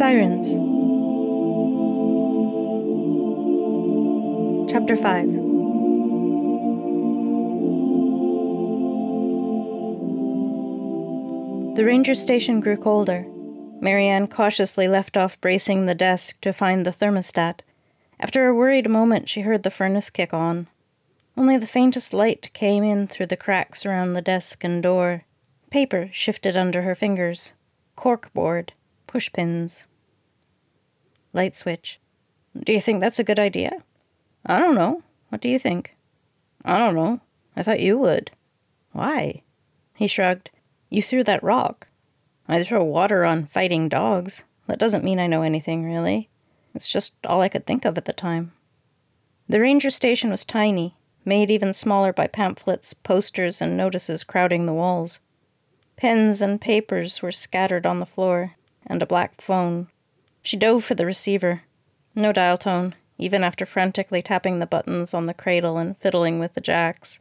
Sirens. Chapter 5 The ranger station grew colder. Marianne cautiously left off bracing the desk to find the thermostat. After a worried moment, she heard the furnace kick on. Only the faintest light came in through the cracks around the desk and door. Paper shifted under her fingers. Corkboard. Pushpins. Light switch. Do you think that's a good idea? I don't know. What do you think? I don't know. I thought you would. Why? He shrugged. You threw that rock. I throw water on fighting dogs. That doesn't mean I know anything, really. It's just all I could think of at the time. The ranger station was tiny, made even smaller by pamphlets, posters, and notices crowding the walls. Pens and papers were scattered on the floor, and a black phone. She dove for the receiver. No dial tone, even after frantically tapping the buttons on the cradle and fiddling with the jacks.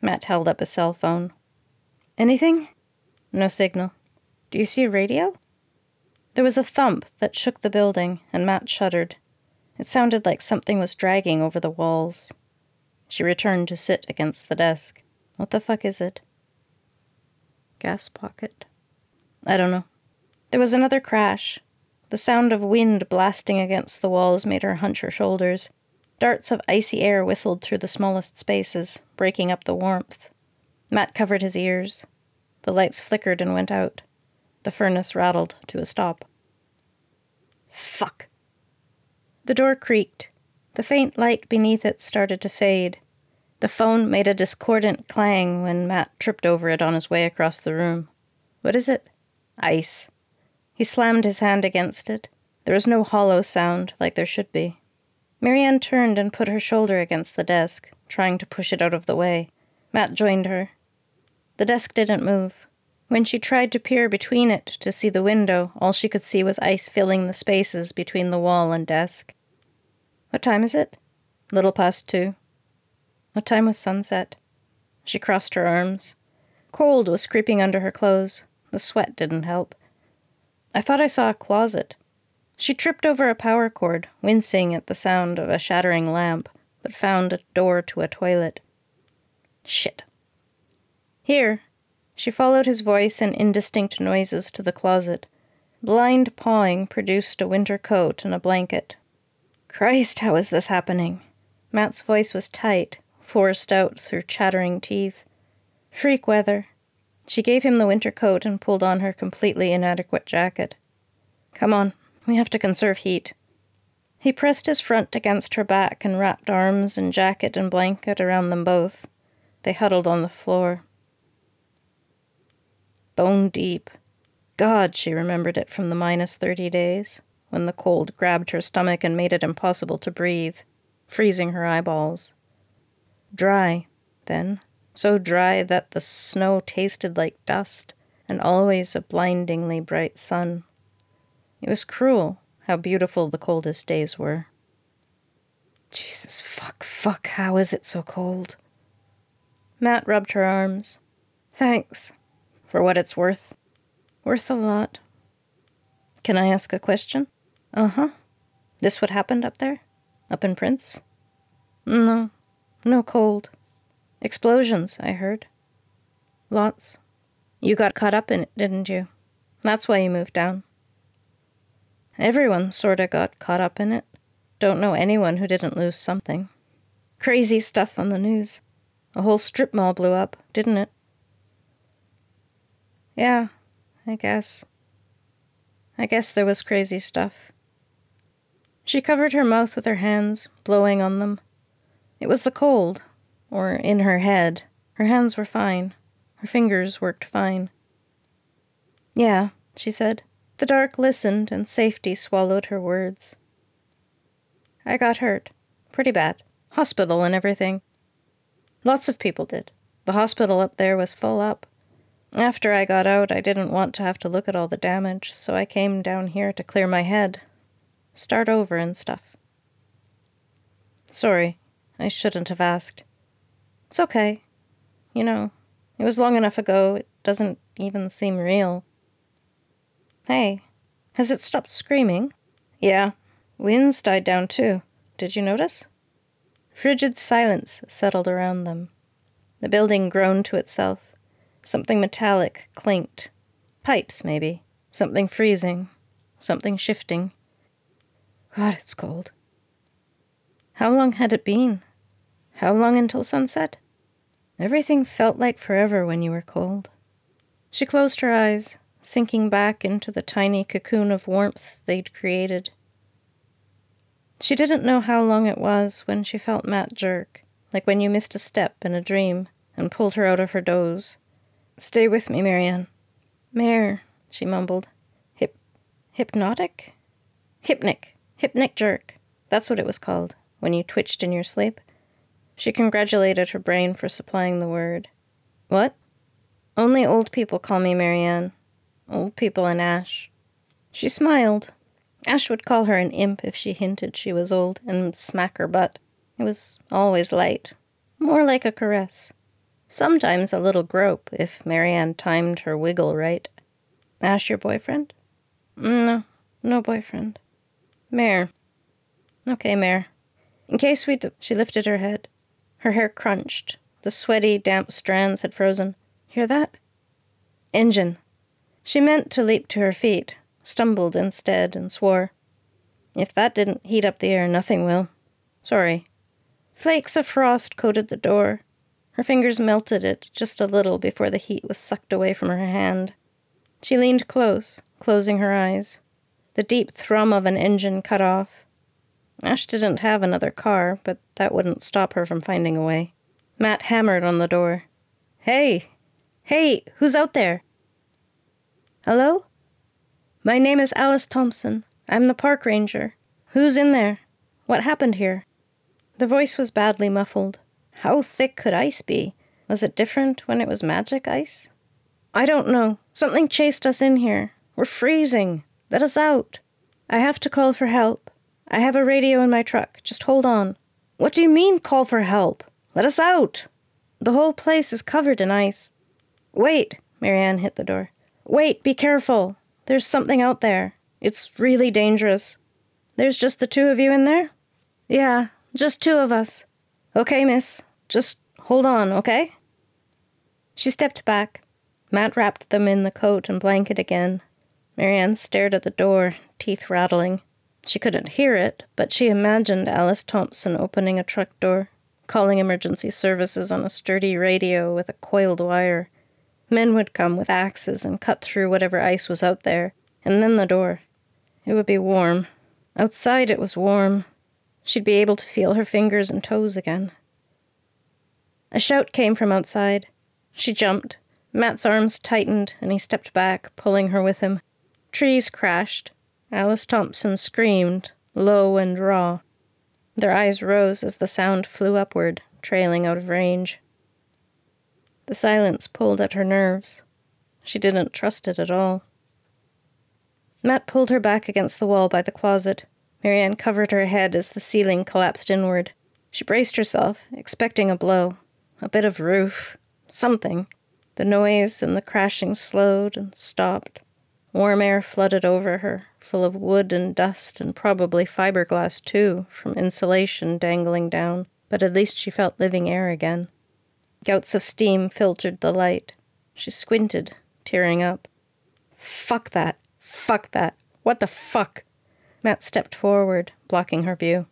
Matt held up his cell phone. Anything? No signal. Do you see a radio? There was a thump that shook the building, and Matt shuddered. It sounded like something was dragging over the walls. She returned to sit against the desk. What the fuck is it? Gas pocket? I don't know. There was another crash. The sound of wind blasting against the walls made her hunch her shoulders. Darts of icy air whistled through the smallest spaces, breaking up the warmth. Matt covered his ears. The lights flickered and went out. The furnace rattled to a stop. Fuck. The door creaked. The faint light beneath it started to fade. The phone made a discordant clang when Matt tripped over it on his way across the room. What is it? Ice. He slammed his hand against it. There was no hollow sound like there should be. Marianne turned and put her shoulder against the desk, trying to push it out of the way. Matt joined her. The desk didn't move. When she tried to peer between it to see the window, all she could see was ice filling the spaces between the wall and desk. What time is it? Little past two. What time was sunset? She crossed her arms. Cold was creeping under her clothes. The sweat didn't help. I thought I saw a closet. She tripped over a power cord, wincing at the sound of a shattering lamp, but found a door to a toilet. Shit. Here. She followed his voice and indistinct noises to the closet. Blind pawing produced a winter coat and a blanket. Christ, how is this happening? Matt's voice was tight, forced out through chattering teeth. Freak weather. She gave him the winter coat and pulled on her completely inadequate jacket. Come on, we have to conserve heat. He pressed his front against her back and wrapped arms and jacket and blanket around them both. They huddled on the floor. Bone deep. God, she remembered it from the minus thirty days when the cold grabbed her stomach and made it impossible to breathe, freezing her eyeballs. Dry, then, so dry that the snow tasted like dust, and always a blindingly bright sun. It was cruel how beautiful the coldest days were. Jesus, fuck, fuck, how is it so cold? Matt rubbed her arms. Thanks. For what it's worth. Worth a lot. Can I ask a question? Uh huh. This what happened up there? Up in Prince? No. No cold. Explosions, I heard. Lots. You got caught up in it, didn't you? That's why you moved down. Everyone sorta got caught up in it. Don't know anyone who didn't lose something. Crazy stuff on the news. A whole strip mall blew up, didn't it? Yeah, I guess. I guess there was crazy stuff. She covered her mouth with her hands, blowing on them. It was the cold, or in her head. Her hands were fine. Her fingers worked fine. Yeah, she said. The dark listened, and safety swallowed her words. I got hurt. Pretty bad. Hospital and everything. Lots of people did. The hospital up there was full up. After I got out, I didn't want to have to look at all the damage, so I came down here to clear my head, start over and stuff. Sorry, I shouldn't have asked. It's okay. You know, it was long enough ago, it doesn't even seem real. Hey, Has it stopped screaming? Yeah. Winds died down too. Did you notice? Frigid silence settled around them. The building groaned to itself. Something metallic clinked. Pipes, maybe. Something freezing. Something shifting. God, it's cold. How long had it been? How long until sunset? Everything felt like forever when you were cold. She closed her eyes, sinking back into the tiny cocoon of warmth they'd created. She didn't know how long it was when she felt Matt jerk, like when you missed a step in a dream and pulled her out of her doze. Stay with me, Marianne. Mare, she mumbled. Hip. hypnotic? Hypnic. Hypnic jerk. That's what it was called, when you twitched in your sleep. She congratulated her brain for supplying the word. What? Only old people call me Marianne. Old people in Ash. She smiled. Ash would call her an imp if she hinted she was old and smack her butt. It was always light, more like a caress. Sometimes a little grope if Marianne timed her wiggle right. Ash your boyfriend? No, no boyfriend. Mare. Okay, Mare. In case we. She lifted her head. Her hair crunched. The sweaty, damp strands had frozen. Hear that? Engine. She meant to leap to her feet, stumbled instead, and swore. If that didn't heat up the air, nothing will. Sorry. Flakes of frost coated the door, her fingers melted it just a little before the heat was sucked away from her hand. She leaned close, closing her eyes. The deep thrum of an engine cut off. Ash didn't have another car, but that wouldn't stop her from finding a way. Matt hammered on the door. Hey! Hey! Who's out there? Hello? My name is Alice Thompson. I'm the park ranger. Who's in there? What happened here? The voice was badly muffled. How thick could ice be? Was it different when it was magic ice? I don't know. Something chased us in here. We're freezing. Let us out. I have to call for help. I have a radio in my truck. Just hold on. What do you mean, call for help? Let us out. The whole place is covered in ice. Wait, Marianne hit the door. Wait, be careful. There's something out there. It's really dangerous. There's just the two of you in there? Yeah, just two of us. Okay, miss. Just hold on, okay? She stepped back. Matt wrapped them in the coat and blanket again. Marianne stared at the door, teeth rattling. She couldn't hear it, but she imagined Alice Thompson opening a truck door, calling emergency services on a sturdy radio with a coiled wire. Men would come with axes and cut through whatever ice was out there, and then the door. It would be warm. Outside it was warm. She'd be able to feel her fingers and toes again. A shout came from outside. She jumped. Matt's arms tightened, and he stepped back, pulling her with him. Trees crashed. Alice Thompson screamed, low and raw. Their eyes rose as the sound flew upward, trailing out of range. The silence pulled at her nerves. She didn't trust it at all. Matt pulled her back against the wall by the closet. Marianne covered her head as the ceiling collapsed inward. She braced herself, expecting a blow, a bit of roof, something. The noise and the crashing slowed and stopped. Warm air flooded over her, full of wood and dust and probably fiberglass too, from insulation dangling down, but at least she felt living air again. Gouts of steam filtered the light. She squinted, tearing up. Fuck that. Fuck that. What the fuck? Matt stepped forward, blocking her view.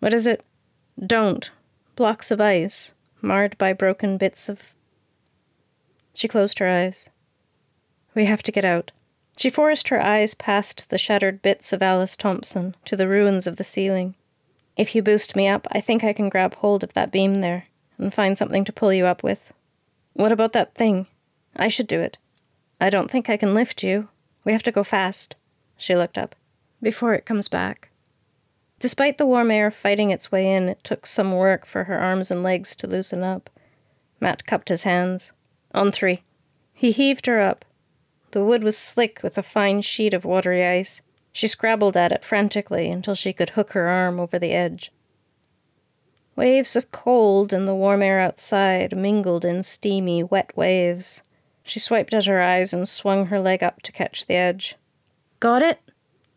What is it? Don't. Blocks of ice marred by broken bits of. She closed her eyes. We have to get out. She forced her eyes past the shattered bits of Alice Thompson to the ruins of the ceiling. If you boost me up, I think I can grab hold of that beam there and find something to pull you up with. What about that thing? I should do it. I don't think I can lift you. We have to go fast. She looked up. Before it comes back. Despite the warm air fighting its way in, it took some work for her arms and legs to loosen up. Matt cupped his hands. On three. He heaved her up. The wood was slick with a fine sheet of watery ice. She scrabbled at it frantically until she could hook her arm over the edge. Waves of cold and the warm air outside mingled in steamy, wet waves. She swiped at her eyes and swung her leg up to catch the edge. Got it?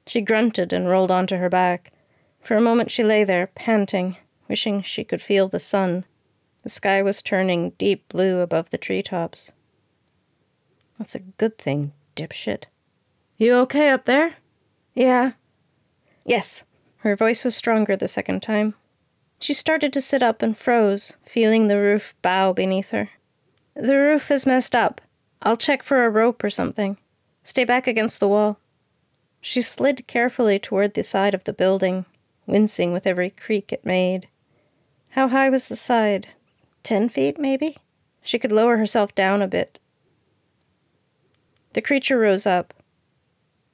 She grunted and rolled onto her back. For a moment she lay there, panting, wishing she could feel the sun. The sky was turning deep blue above the treetops. That's a good thing, dipshit. You okay up there? Yeah. Yes. Her voice was stronger the second time. She started to sit up and froze, feeling the roof bow beneath her. The roof is messed up. I'll check for a rope or something. Stay back against the wall. She slid carefully toward the side of the building, wincing with every creak it made. How high was the side? Ten feet, maybe? She could lower herself down a bit. The creature rose up.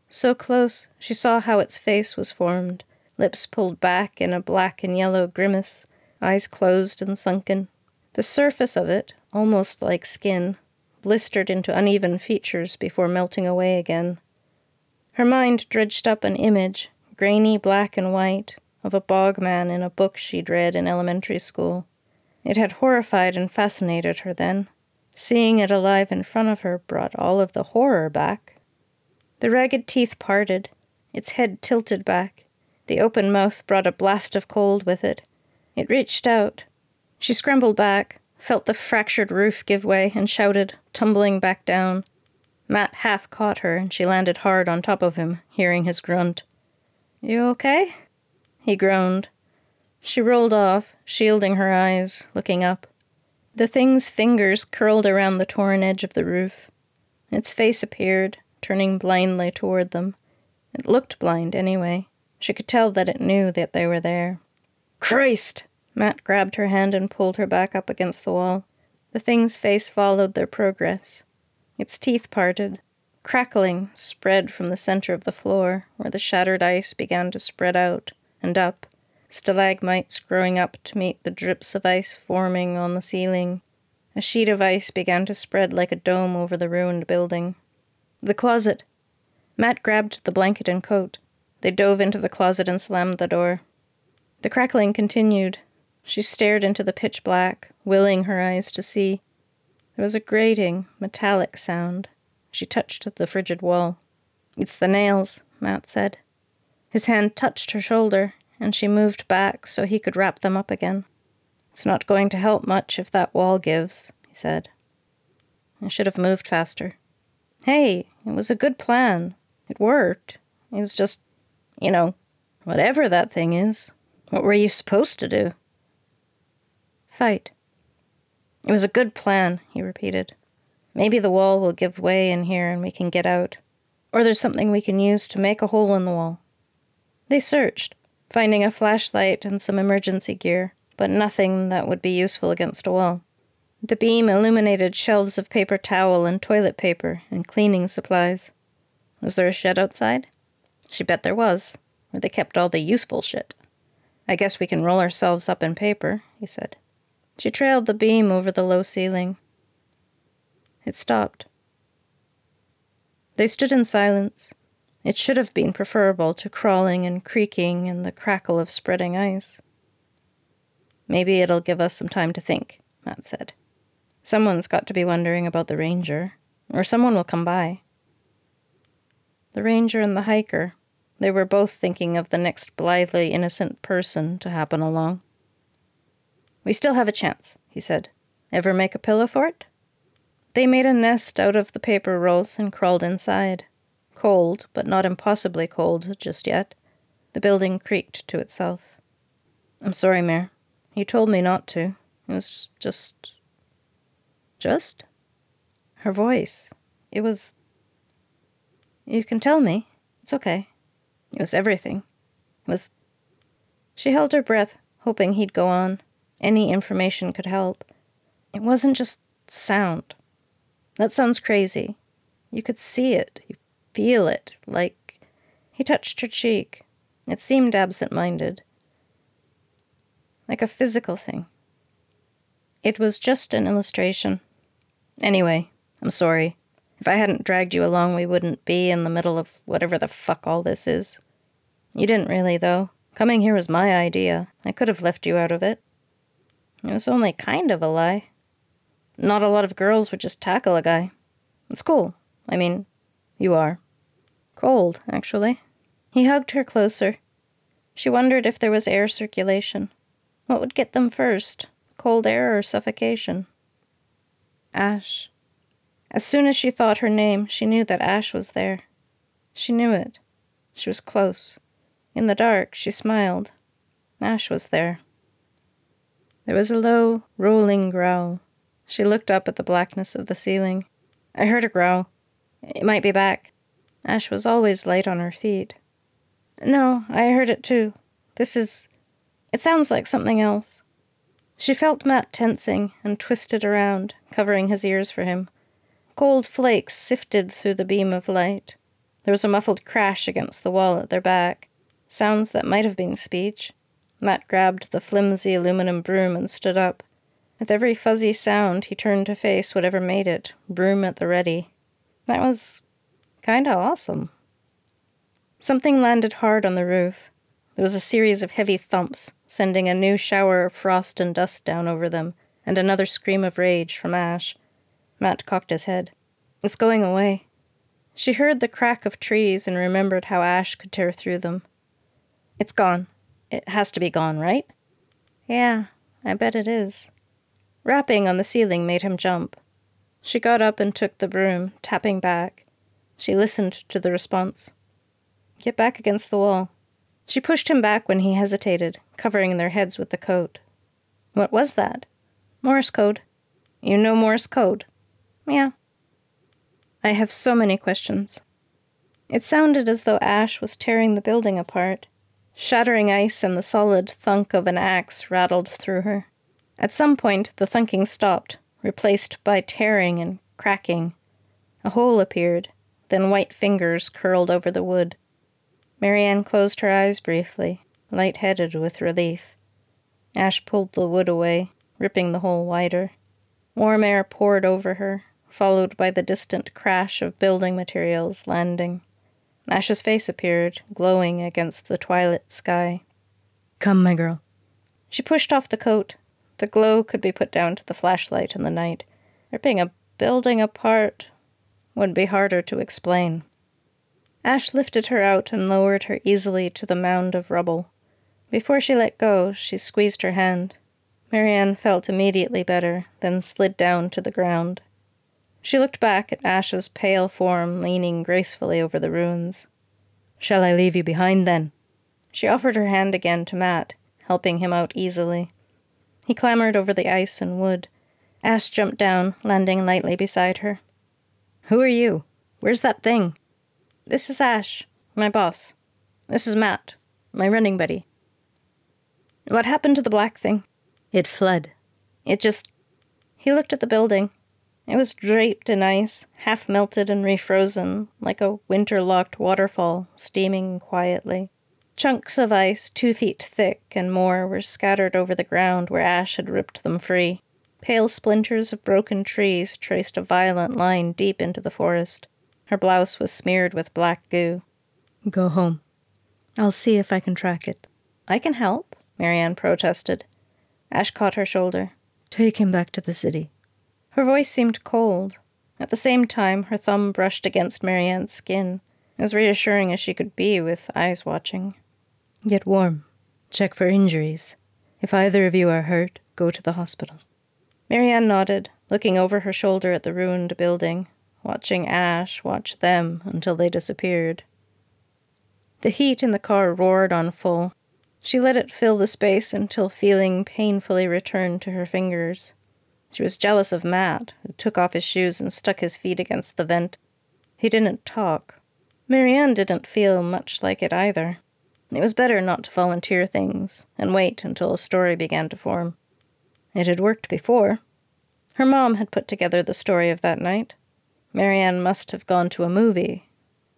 So close, she saw how its face was formed lips pulled back in a black and yellow grimace, eyes closed and sunken. The surface of it, almost like skin, blistered into uneven features before melting away again. Her mind dredged up an image, grainy black and white, of a bogman in a book she'd read in elementary school. It had horrified and fascinated her then. Seeing it alive in front of her brought all of the horror back. The ragged teeth parted, its head tilted back. The open mouth brought a blast of cold with it. It reached out. She scrambled back, felt the fractured roof give way, and shouted, tumbling back down. Matt half caught her, and she landed hard on top of him, hearing his grunt. You okay? He groaned. She rolled off, shielding her eyes, looking up. The thing's fingers curled around the torn edge of the roof. Its face appeared, turning blindly toward them. It looked blind, anyway. She could tell that it knew that they were there. Christ! Matt grabbed her hand and pulled her back up against the wall. The thing's face followed their progress. Its teeth parted. Crackling spread from the center of the floor, where the shattered ice began to spread out and up, stalagmites growing up to meet the drips of ice forming on the ceiling. A sheet of ice began to spread like a dome over the ruined building. The closet. Matt grabbed the blanket and coat. They dove into the closet and slammed the door. The crackling continued, she stared into the pitch black, willing her eyes to see. There was a grating, metallic sound. She touched the frigid wall. It's the nails, Matt said. His hand touched her shoulder, and she moved back so he could wrap them up again. It's not going to help much if that wall gives, he said. I should have moved faster. Hey, it was a good plan. It worked. It was just, you know, whatever that thing is. What were you supposed to do? Fight. It was a good plan, he repeated. Maybe the wall will give way in here and we can get out. Or there's something we can use to make a hole in the wall. They searched, finding a flashlight and some emergency gear, but nothing that would be useful against a wall. The beam illuminated shelves of paper towel and toilet paper and cleaning supplies. Was there a shed outside? She bet there was, where they kept all the useful shit. I guess we can roll ourselves up in paper, he said. She trailed the beam over the low ceiling. It stopped. They stood in silence. It should have been preferable to crawling and creaking and the crackle of spreading ice. Maybe it'll give us some time to think, Matt said. Someone's got to be wondering about the ranger, or someone will come by. The ranger and the hiker, they were both thinking of the next blithely innocent person to happen along. We still have a chance, he said. Ever make a pillow for it? They made a nest out of the paper rolls and crawled inside. Cold, but not impossibly cold just yet. The building creaked to itself. I'm sorry, Mare. You told me not to. It was just. Just? Her voice. It was. You can tell me. It's okay. It was everything. It was. She held her breath, hoping he'd go on. Any information could help. It wasn't just sound. That sounds crazy. You could see it, you feel it, like. He touched her cheek. It seemed absent minded. Like a physical thing. It was just an illustration. Anyway, I'm sorry. If I hadn't dragged you along, we wouldn't be in the middle of whatever the fuck all this is. You didn't really, though. Coming here was my idea. I could have left you out of it. It was only kind of a lie. Not a lot of girls would just tackle a guy. It's cool. I mean, you are. Cold, actually. He hugged her closer. She wondered if there was air circulation. What would get them first, cold air or suffocation? Ash. As soon as she thought her name, she knew that Ash was there. She knew it. She was close. In the dark, she smiled. Ash was there. There was a low, rolling growl. She looked up at the blackness of the ceiling. I heard a growl. It might be back. Ash was always light on her feet. No, I heard it too. This is. It sounds like something else. She felt Matt tensing and twisted around, covering his ears for him. Cold flakes sifted through the beam of light. There was a muffled crash against the wall at their back, sounds that might have been speech. Matt grabbed the flimsy aluminum broom and stood up. With every fuzzy sound, he turned to face whatever made it, broom at the ready. That was kinda awesome. Something landed hard on the roof. There was a series of heavy thumps, sending a new shower of frost and dust down over them, and another scream of rage from Ash. Matt cocked his head. It's going away. She heard the crack of trees and remembered how Ash could tear through them. It's gone. It has to be gone, right? Yeah, I bet it is. Rapping on the ceiling made him jump. She got up and took the broom, tapping back. She listened to the response. Get back against the wall. She pushed him back when he hesitated, covering their heads with the coat. What was that? Morse code. You know Morse code? Yeah. I have so many questions. It sounded as though Ash was tearing the building apart. Shattering ice and the solid thunk of an axe rattled through her. At some point, the thunking stopped, replaced by tearing and cracking. A hole appeared, then white fingers curled over the wood. Marianne closed her eyes briefly, light-headed with relief. Ash pulled the wood away, ripping the hole wider. Warm air poured over her, followed by the distant crash of building materials landing. Ash's face appeared, glowing against the twilit sky. Come, my girl. She pushed off the coat. The glow could be put down to the flashlight in the night. Ripping a building apart would be harder to explain. Ash lifted her out and lowered her easily to the mound of rubble. Before she let go, she squeezed her hand. Marianne felt immediately better, then slid down to the ground. She looked back at Ash's pale form leaning gracefully over the ruins. Shall I leave you behind, then? She offered her hand again to Matt, helping him out easily. He clambered over the ice and wood. Ash jumped down, landing lightly beside her. Who are you? Where's that thing? This is Ash, my boss. This is Matt, my running buddy. What happened to the black thing? It fled. It just. He looked at the building. It was draped in ice, half melted and refrozen, like a winter locked waterfall, steaming quietly. Chunks of ice, two feet thick and more, were scattered over the ground where Ash had ripped them free. Pale splinters of broken trees traced a violent line deep into the forest. Her blouse was smeared with black goo. Go home. I'll see if I can track it. I can help, Marianne protested. Ash caught her shoulder. Take him back to the city. Her voice seemed cold. At the same time, her thumb brushed against Marianne's skin, as reassuring as she could be with eyes watching. Get warm. Check for injuries. If either of you are hurt, go to the hospital. Marianne nodded, looking over her shoulder at the ruined building, watching Ash watch them until they disappeared. The heat in the car roared on full. She let it fill the space until feeling painfully returned to her fingers. She was jealous of Matt, who took off his shoes and stuck his feet against the vent. He didn't talk. Marianne didn't feel much like it either. It was better not to volunteer things and wait until a story began to form. It had worked before. Her mom had put together the story of that night. Marianne must have gone to a movie.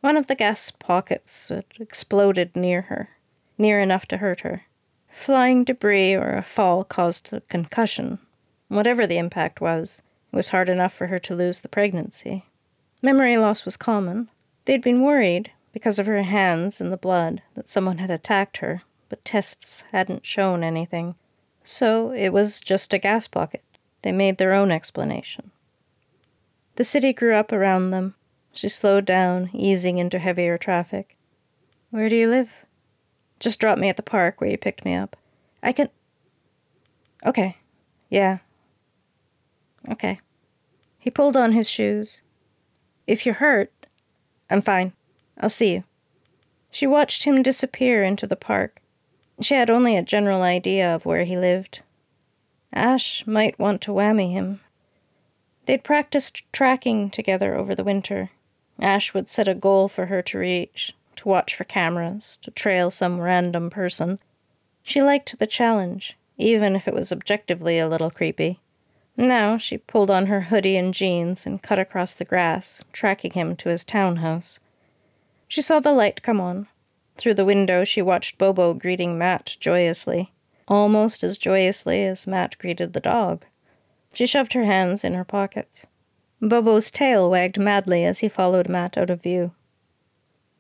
One of the gas pockets had exploded near her, near enough to hurt her. Flying debris or a fall caused the concussion. Whatever the impact was, it was hard enough for her to lose the pregnancy. Memory loss was common. They'd been worried, because of her hands and the blood, that someone had attacked her, but tests hadn't shown anything. So it was just a gas pocket. They made their own explanation. The city grew up around them. She slowed down, easing into heavier traffic. Where do you live? Just drop me at the park where you picked me up. I can. Okay. Yeah. Okay. He pulled on his shoes. If you're hurt, I'm fine. I'll see you. She watched him disappear into the park. She had only a general idea of where he lived. Ash might want to whammy him. They'd practiced tracking together over the winter. Ash would set a goal for her to reach, to watch for cameras, to trail some random person. She liked the challenge, even if it was objectively a little creepy. Now she pulled on her hoodie and jeans and cut across the grass, tracking him to his townhouse. She saw the light come on. Through the window, she watched Bobo greeting Matt joyously, almost as joyously as Matt greeted the dog. She shoved her hands in her pockets. Bobo's tail wagged madly as he followed Matt out of view.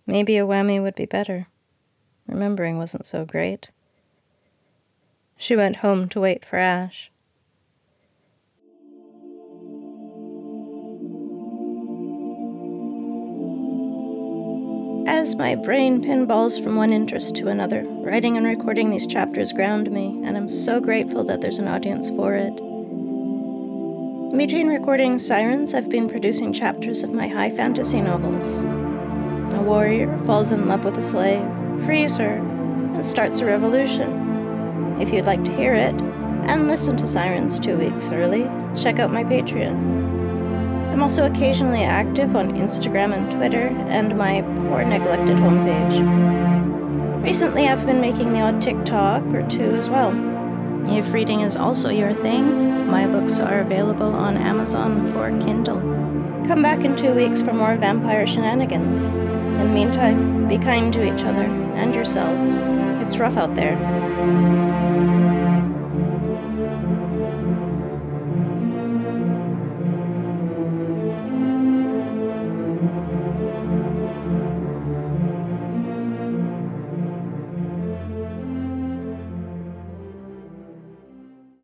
Maybe a whammy would be better. Remembering wasn't so great. She went home to wait for Ash. As my brain pinballs from one interest to another, writing and recording these chapters ground me, and I'm so grateful that there's an audience for it. Between recording Sirens, I've been producing chapters of my high fantasy novels. A warrior falls in love with a slave, frees her, and starts a revolution. If you'd like to hear it, and listen to Sirens two weeks early, check out my Patreon. I'm also occasionally active on Instagram and Twitter, and my poor neglected homepage. Recently, I've been making the odd TikTok or two as well. If reading is also your thing, my books are available on Amazon for Kindle. Come back in two weeks for more vampire shenanigans. In the meantime, be kind to each other and yourselves. It's rough out there.